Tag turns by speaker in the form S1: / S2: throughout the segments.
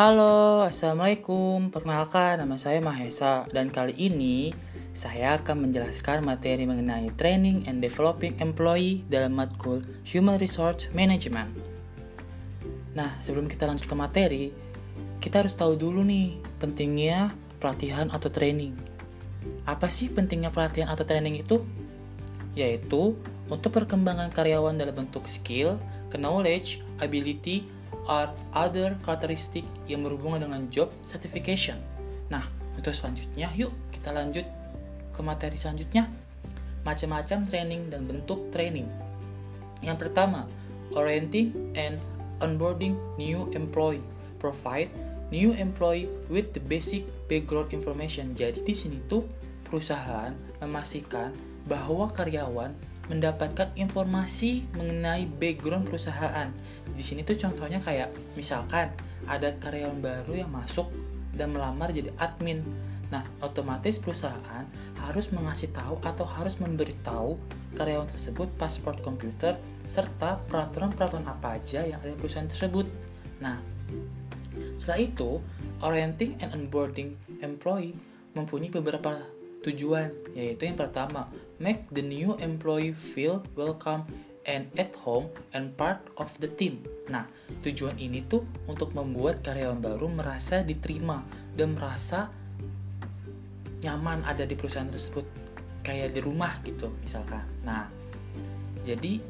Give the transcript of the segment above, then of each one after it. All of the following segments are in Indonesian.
S1: Halo, Assalamualaikum. Perkenalkan, nama saya Mahesa dan kali ini saya akan menjelaskan materi mengenai Training and Developing Employee dalam matkul Human Resource Management. Nah, sebelum kita lanjut ke materi, kita harus tahu dulu nih pentingnya pelatihan atau training. Apa sih pentingnya pelatihan atau training itu? Yaitu untuk perkembangan karyawan dalam bentuk skill, knowledge, ability, or other characteristic yang berhubungan dengan job certification. Nah, untuk selanjutnya, yuk kita lanjut ke materi selanjutnya. Macam-macam training dan bentuk training. Yang pertama, orienting and onboarding new employee. Provide new employee with the basic background information. Jadi di sini tuh perusahaan memastikan bahwa karyawan mendapatkan informasi mengenai background perusahaan. Di sini tuh contohnya kayak misalkan ada karyawan baru yang masuk dan melamar jadi admin. Nah, otomatis perusahaan harus mengasih tahu atau harus memberitahu karyawan tersebut paspor komputer serta peraturan-peraturan apa aja yang ada di perusahaan tersebut. Nah, setelah itu, orienting and onboarding employee mempunyai beberapa tujuan, yaitu yang pertama, make the new employee feel welcome and at home and part of the team. Nah, tujuan ini tuh untuk membuat karyawan baru merasa diterima dan merasa nyaman ada di perusahaan tersebut kayak di rumah gitu misalkan nah jadi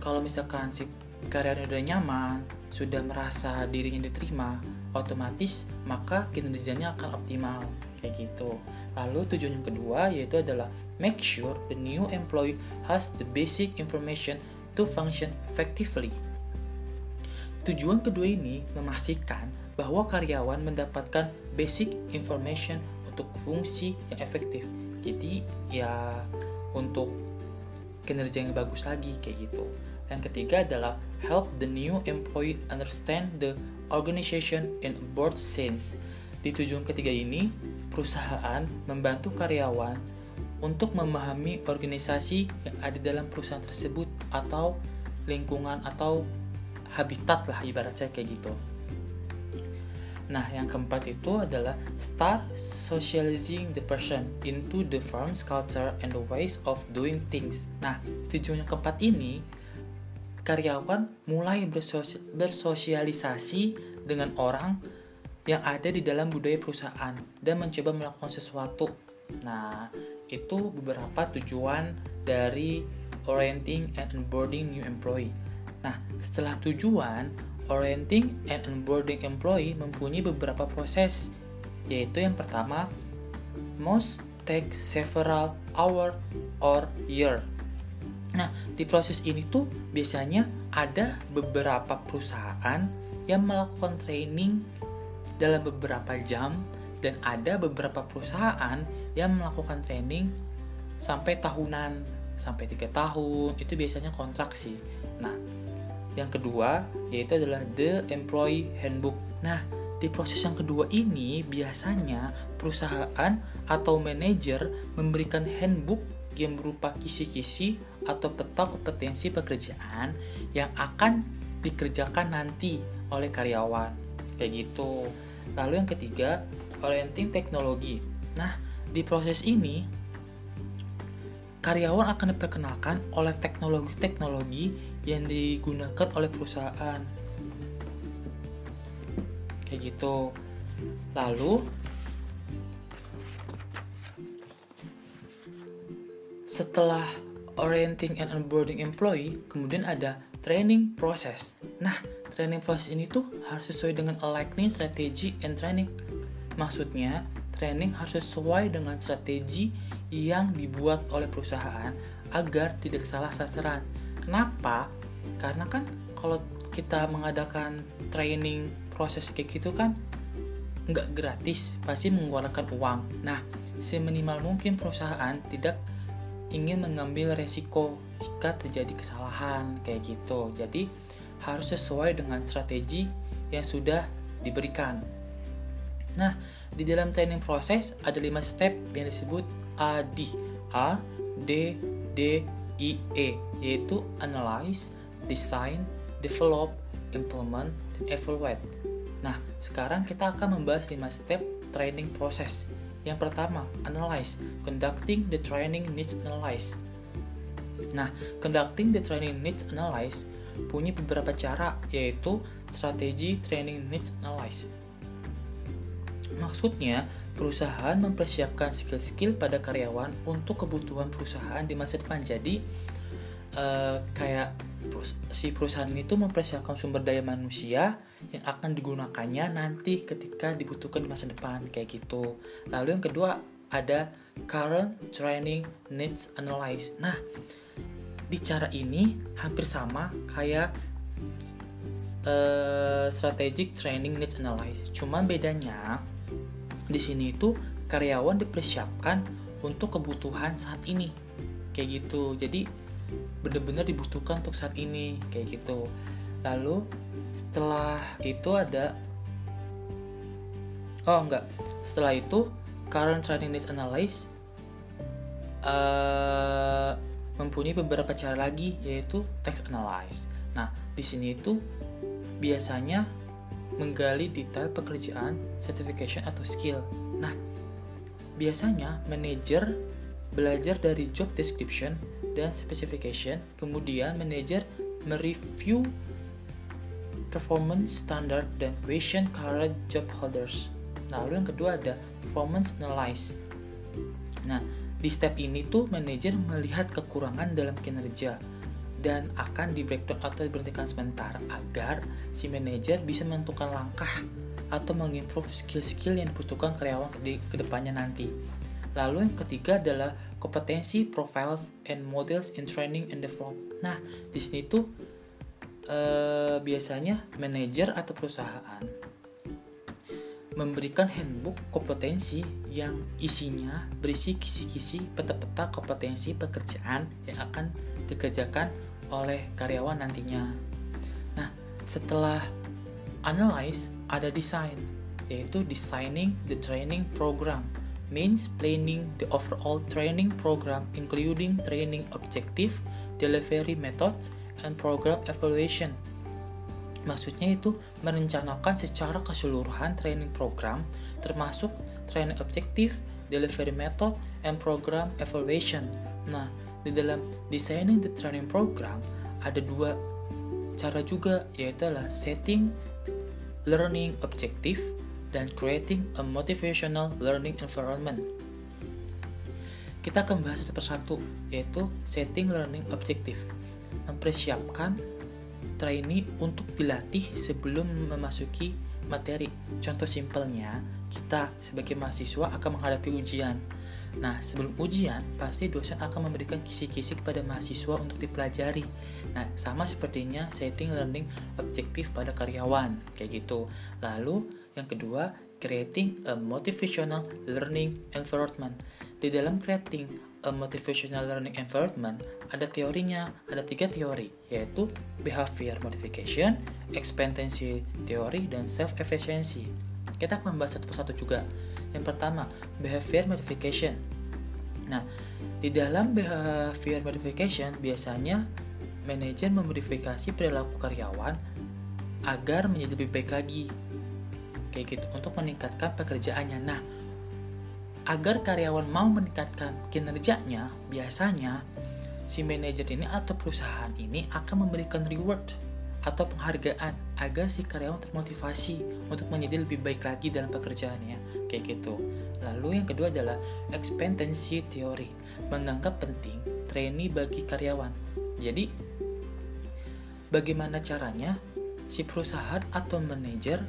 S1: kalau misalkan si karyawan udah nyaman sudah merasa dirinya diterima otomatis maka kinerjanya akan optimal kayak gitu lalu tujuan yang kedua yaitu adalah make sure the new employee has the basic information to function effectively. Tujuan kedua ini memastikan bahwa karyawan mendapatkan basic information untuk fungsi yang efektif. Jadi ya untuk kinerja yang bagus lagi kayak gitu. Yang ketiga adalah help the new employee understand the organization in a broad sense. Di tujuan ketiga ini perusahaan membantu karyawan untuk memahami organisasi yang ada dalam perusahaan tersebut atau lingkungan atau habitat lah ibaratnya kayak gitu Nah, yang keempat itu adalah start socializing the person into the firm's culture and the ways of doing things. Nah, tujuan yang keempat ini karyawan mulai bersosialisasi dengan orang yang ada di dalam budaya perusahaan dan mencoba melakukan sesuatu. Nah, itu beberapa tujuan dari orienting and onboarding new employee. Nah, setelah tujuan, Orienting and onboarding employee mempunyai beberapa proses, yaitu yang pertama, most take several hour or year. Nah, di proses ini tuh biasanya ada beberapa perusahaan yang melakukan training dalam beberapa jam dan ada beberapa perusahaan yang melakukan training sampai tahunan, sampai tiga tahun, itu biasanya kontrak sih. Nah, yang kedua yaitu adalah the employee handbook. Nah, di proses yang kedua ini biasanya perusahaan atau manajer memberikan handbook yang berupa kisi-kisi atau peta kompetensi pekerjaan yang akan dikerjakan nanti oleh karyawan. Kayak gitu. Lalu yang ketiga, orienting teknologi. Nah, di proses ini karyawan akan diperkenalkan oleh teknologi-teknologi yang digunakan oleh perusahaan. Kayak gitu. Lalu setelah orienting and onboarding employee, kemudian ada training process. Nah, training process ini tuh harus sesuai dengan aligning strategy and training. Maksudnya, training harus sesuai dengan strategi yang dibuat oleh perusahaan agar tidak salah sasaran. Kenapa? Karena kan kalau kita mengadakan training proses kayak gitu kan nggak gratis, pasti mengeluarkan uang. Nah, seminimal mungkin perusahaan tidak ingin mengambil resiko jika terjadi kesalahan kayak gitu. Jadi harus sesuai dengan strategi yang sudah diberikan. Nah, di dalam training proses ada 5 step yang disebut AD. A, D, D, I, E, yaitu analyze, design, develop, implement, dan evaluate. Nah, sekarang kita akan membahas 5 step training proses. Yang pertama, analyze, conducting the training needs analyze. Nah, conducting the training needs analyze punya beberapa cara, yaitu strategi training needs analyze. Maksudnya, perusahaan mempersiapkan skill-skill pada karyawan untuk kebutuhan perusahaan di masa depan. Jadi, uh, kayak si perusahaan itu mempersiapkan sumber daya manusia yang akan digunakannya nanti ketika dibutuhkan di masa depan kayak gitu. Lalu yang kedua ada current training needs analyze. Nah, di cara ini hampir sama kayak uh, strategic training needs analyze. Cuma bedanya di sini itu karyawan dipersiapkan untuk kebutuhan saat ini. Kayak gitu. Jadi benar-benar dibutuhkan untuk saat ini kayak gitu lalu setelah itu ada oh enggak setelah itu current needs analyze uh, mempunyai beberapa cara lagi yaitu text analyze nah di sini itu biasanya menggali detail pekerjaan certification atau skill nah biasanya manajer belajar dari job description dan specification. Kemudian manajer mereview performance standard dan question current job holders. Lalu yang kedua ada performance analyze. Nah, di step ini tuh manajer melihat kekurangan dalam kinerja dan akan di breakdown atau diberhentikan sebentar agar si manajer bisa menentukan langkah atau mengimprove skill-skill yang dibutuhkan karyawan di ke depannya nanti. Lalu yang ketiga adalah kompetensi, profiles, and models in training and development. Nah, di sini tuh eh, biasanya manajer atau perusahaan memberikan handbook kompetensi yang isinya berisi kisi-kisi peta-peta kompetensi pekerjaan yang akan dikerjakan oleh karyawan nantinya. Nah, setelah analyze ada design, yaitu designing the training program means planning the overall training program including training objective, delivery methods, and program evaluation. Maksudnya itu merencanakan secara keseluruhan training program termasuk training objective, delivery method, and program evaluation. Nah, di dalam designing the training program ada dua cara juga yaitu adalah setting learning objective dan creating a motivational learning environment. Kita akan bahas satu persatu, yaitu setting learning objective. Mempersiapkan trainee untuk dilatih sebelum memasuki materi. Contoh simpelnya, kita sebagai mahasiswa akan menghadapi ujian. Nah, sebelum ujian, pasti dosen akan memberikan kisi-kisi kepada mahasiswa untuk dipelajari. Nah, sama sepertinya setting learning objektif pada karyawan, kayak gitu. Lalu, yang kedua, creating a motivational learning environment. Di dalam creating a motivational learning environment, ada teorinya, ada tiga teori, yaitu behavior modification, expectancy theory, dan self-efficiency. Kita akan membahas satu persatu juga. Yang pertama, behavior modification. Nah, di dalam behavior modification, biasanya manajer memodifikasi perilaku karyawan agar menjadi lebih baik lagi kayak gitu untuk meningkatkan pekerjaannya. Nah, agar karyawan mau meningkatkan kinerjanya, biasanya si manajer ini atau perusahaan ini akan memberikan reward atau penghargaan agar si karyawan termotivasi untuk menjadi lebih baik lagi dalam pekerjaannya kayak gitu lalu yang kedua adalah expectancy theory menganggap penting trainee bagi karyawan jadi bagaimana caranya si perusahaan atau manajer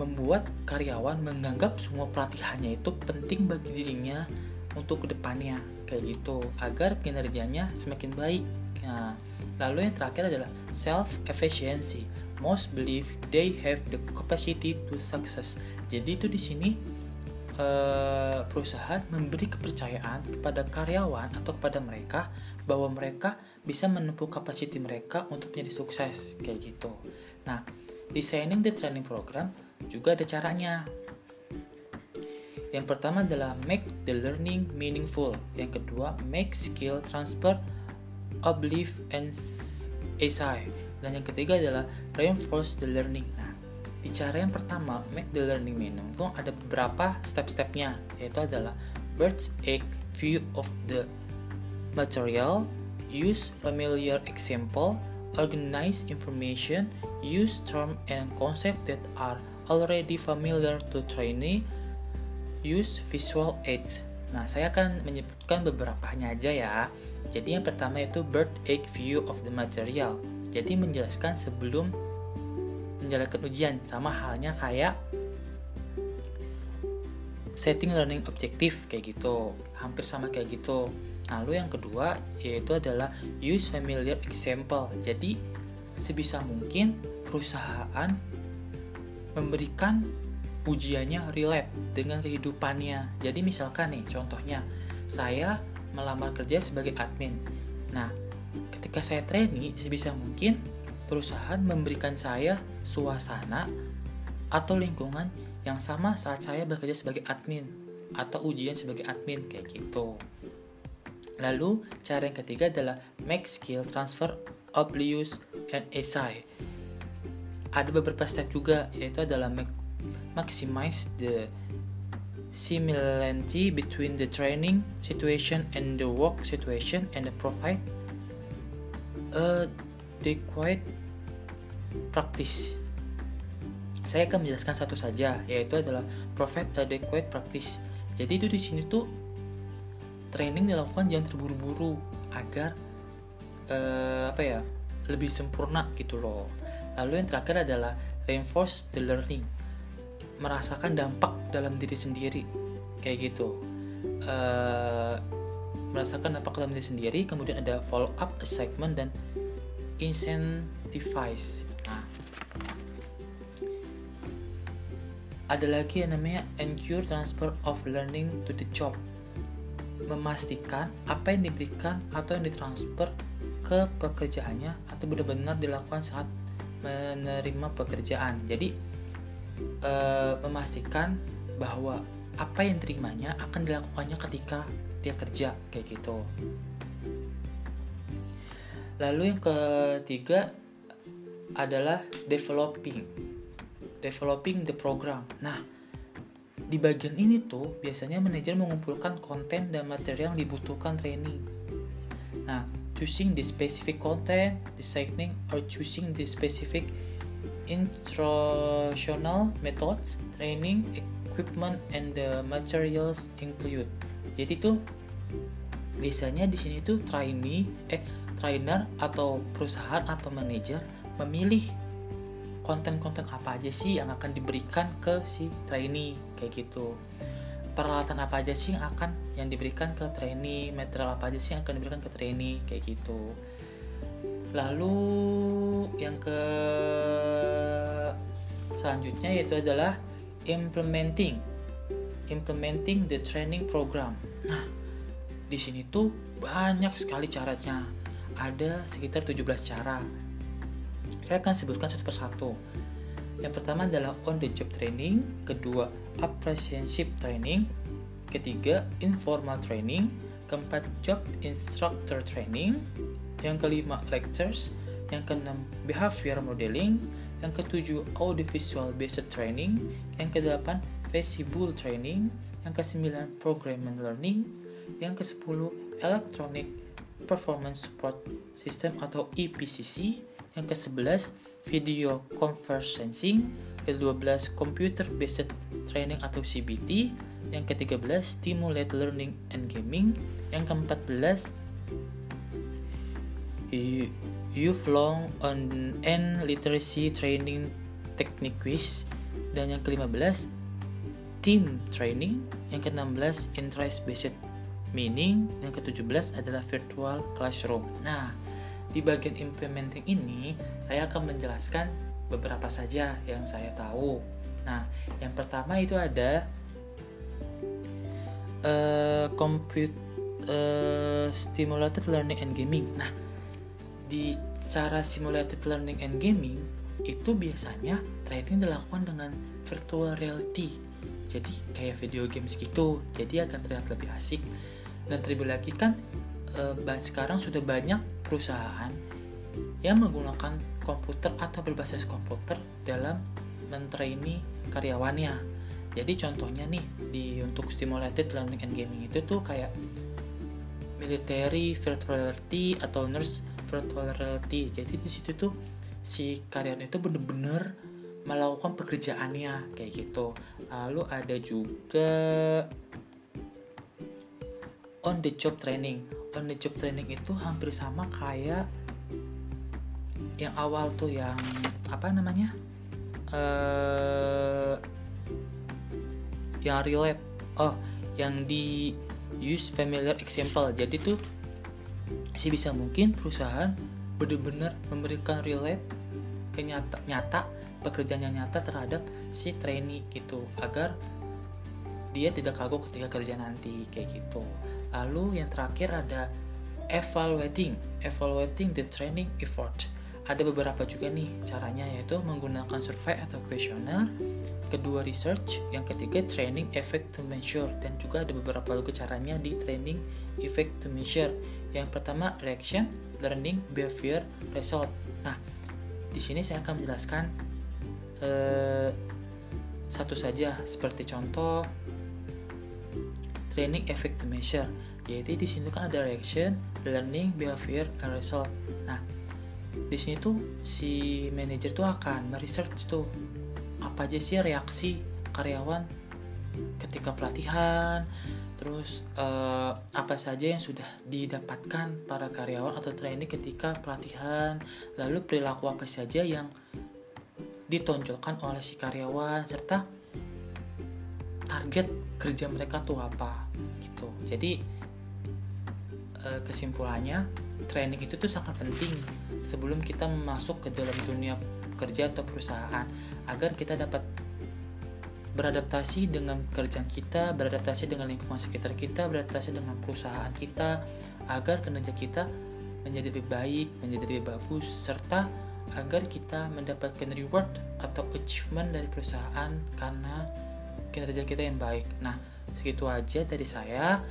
S1: membuat karyawan menganggap semua pelatihannya itu penting bagi dirinya untuk ke depannya kayak gitu agar kinerjanya semakin baik. Nah, lalu yang terakhir adalah self efficiency. Most believe they have the capacity to success. Jadi itu di sini eh, perusahaan memberi kepercayaan kepada karyawan atau kepada mereka bahwa mereka bisa menempuh kapasiti mereka untuk menjadi sukses kayak gitu. Nah, designing the training program juga ada caranya. Yang pertama adalah make the learning meaningful. Yang kedua, make skill transfer uplift and essay. Dan yang ketiga adalah reinforce the learning. Nah, di cara yang pertama make the learning meaningful ada beberapa step-stepnya yaitu adalah bird's egg view of the material use familiar example organize information use term and concept that are already familiar to trainee use visual aids. Nah saya akan menyebutkan beberapa hanya aja ya. Jadi yang pertama itu bird egg view of the material jadi menjelaskan sebelum menjalankan ujian sama halnya kayak setting learning objektif kayak gitu. Hampir sama kayak gitu. Lalu yang kedua yaitu adalah use familiar example. Jadi sebisa mungkin perusahaan memberikan ujiannya relate dengan kehidupannya. Jadi misalkan nih contohnya saya melamar kerja sebagai admin. Nah ketika saya training sebisa mungkin perusahaan memberikan saya suasana atau lingkungan yang sama saat saya bekerja sebagai admin atau ujian sebagai admin kayak gitu. Lalu, cara yang ketiga adalah make skill transfer oblivious and essay. Ada beberapa step juga, yaitu adalah maximize the similarity between the training situation and the work situation and provide a adequate praktis. Saya akan menjelaskan satu saja, yaitu adalah Prophet Adequate Practice. Jadi itu di sini tuh training dilakukan jangan terburu-buru agar uh, apa ya lebih sempurna gitu loh. Lalu yang terakhir adalah reinforce the learning, merasakan dampak dalam diri sendiri, kayak gitu. Uh, merasakan dampak dalam diri sendiri, kemudian ada follow up assignment dan incentivize Nah, ada lagi yang namanya ensure transfer of learning to the job. Memastikan apa yang diberikan atau yang ditransfer ke pekerjaannya atau benar-benar dilakukan saat menerima pekerjaan. Jadi uh, memastikan bahwa apa yang terimanya akan dilakukannya ketika dia kerja kayak gitu. Lalu yang ketiga adalah developing. Developing the program. Nah di bagian ini tuh biasanya manajer mengumpulkan konten dan materi yang dibutuhkan training. Nah choosing the specific content designing or choosing the specific instructional methods training equipment and the materials include jadi tuh biasanya di sini tuh trainee eh trainer atau perusahaan atau manajer memilih konten-konten apa aja sih yang akan diberikan ke si trainee kayak gitu. Peralatan apa aja sih yang akan yang diberikan ke trainee material apa aja sih yang akan diberikan ke trainee kayak gitu. Lalu yang ke selanjutnya yaitu adalah implementing implementing the training program. Nah di sini tuh banyak sekali caranya. Ada sekitar 17 cara. Saya akan sebutkan satu persatu. Yang pertama adalah on the job training, kedua apprenticeship training, ketiga informal training, keempat job instructor training, yang kelima lectures, yang keenam behavior modeling, yang ketujuh audiovisual based training, yang kedelapan visible training, yang kesembilan programming learning, yang kesepuluh electronic performance support system atau EPCC, yang ke-11 video conferencing, ke-12 computer based training atau CBT, yang ke-13 stimulate learning and gaming, yang ke-14 youth long on and literacy training technique quiz, dan yang ke-15 team training, yang ke-16 interest based meaning, yang ke-17 adalah virtual classroom. Nah, di bagian implementing ini, saya akan menjelaskan beberapa saja yang saya tahu. Nah, yang pertama itu ada uh, compute uh, stimulated learning and gaming. Nah, di cara simulated learning and gaming itu biasanya training dilakukan dengan virtual reality. Jadi kayak video games gitu. Jadi akan terlihat lebih asik dan terlebih lagi kan uh, sekarang sudah banyak perusahaan yang menggunakan komputer atau berbasis komputer dalam mentraini karyawannya jadi contohnya nih di untuk stimulated learning and gaming itu tuh kayak military virtual reality atau nurse virtual reality jadi di situ tuh si karyawan itu bener-bener melakukan pekerjaannya kayak gitu. Lalu ada juga on the job training. On the job training itu hampir sama kayak yang awal tuh yang apa namanya? Uh, yang relate. Oh yang di use familiar example. Jadi tuh sih bisa mungkin perusahaan benar-benar memberikan relate kenyata nyata pekerjaan yang nyata terhadap si trainee gitu agar dia tidak kagok ketika kerja nanti kayak gitu. Lalu yang terakhir ada evaluating evaluating the training effort. Ada beberapa juga nih caranya yaitu menggunakan survei atau kuesioner. Kedua research. Yang ketiga training effect to measure. Dan juga ada beberapa juga caranya di training effect to measure. Yang pertama reaction learning behavior result. Nah di sini saya akan menjelaskan eh, satu saja seperti contoh training effect to measure yaitu di sini kan ada reaction, learning, behavior, and result. Nah, di sini tuh si manajer tuh akan meresearch tuh apa aja sih reaksi karyawan ketika pelatihan, terus uh, apa saja yang sudah didapatkan para karyawan atau trainee ketika pelatihan, lalu perilaku apa saja yang ditonjolkan oleh si karyawan serta target kerja mereka tuh apa gitu. Jadi uh, kesimpulannya training itu tuh sangat penting sebelum kita masuk ke dalam dunia kerja atau perusahaan agar kita dapat beradaptasi dengan kerjaan kita, beradaptasi dengan lingkungan sekitar kita, beradaptasi dengan perusahaan kita agar kinerja kita menjadi lebih baik, menjadi lebih bagus serta agar kita mendapatkan reward atau achievement dari perusahaan karena kinerja kita yang baik. Nah, segitu aja dari saya.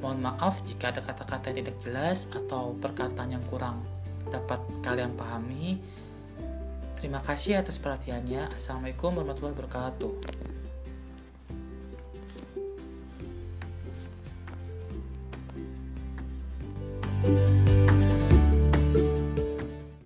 S1: Mohon maaf jika ada kata-kata yang tidak jelas atau perkataan yang kurang dapat kalian pahami. Terima kasih atas perhatiannya. Assalamualaikum warahmatullahi wabarakatuh.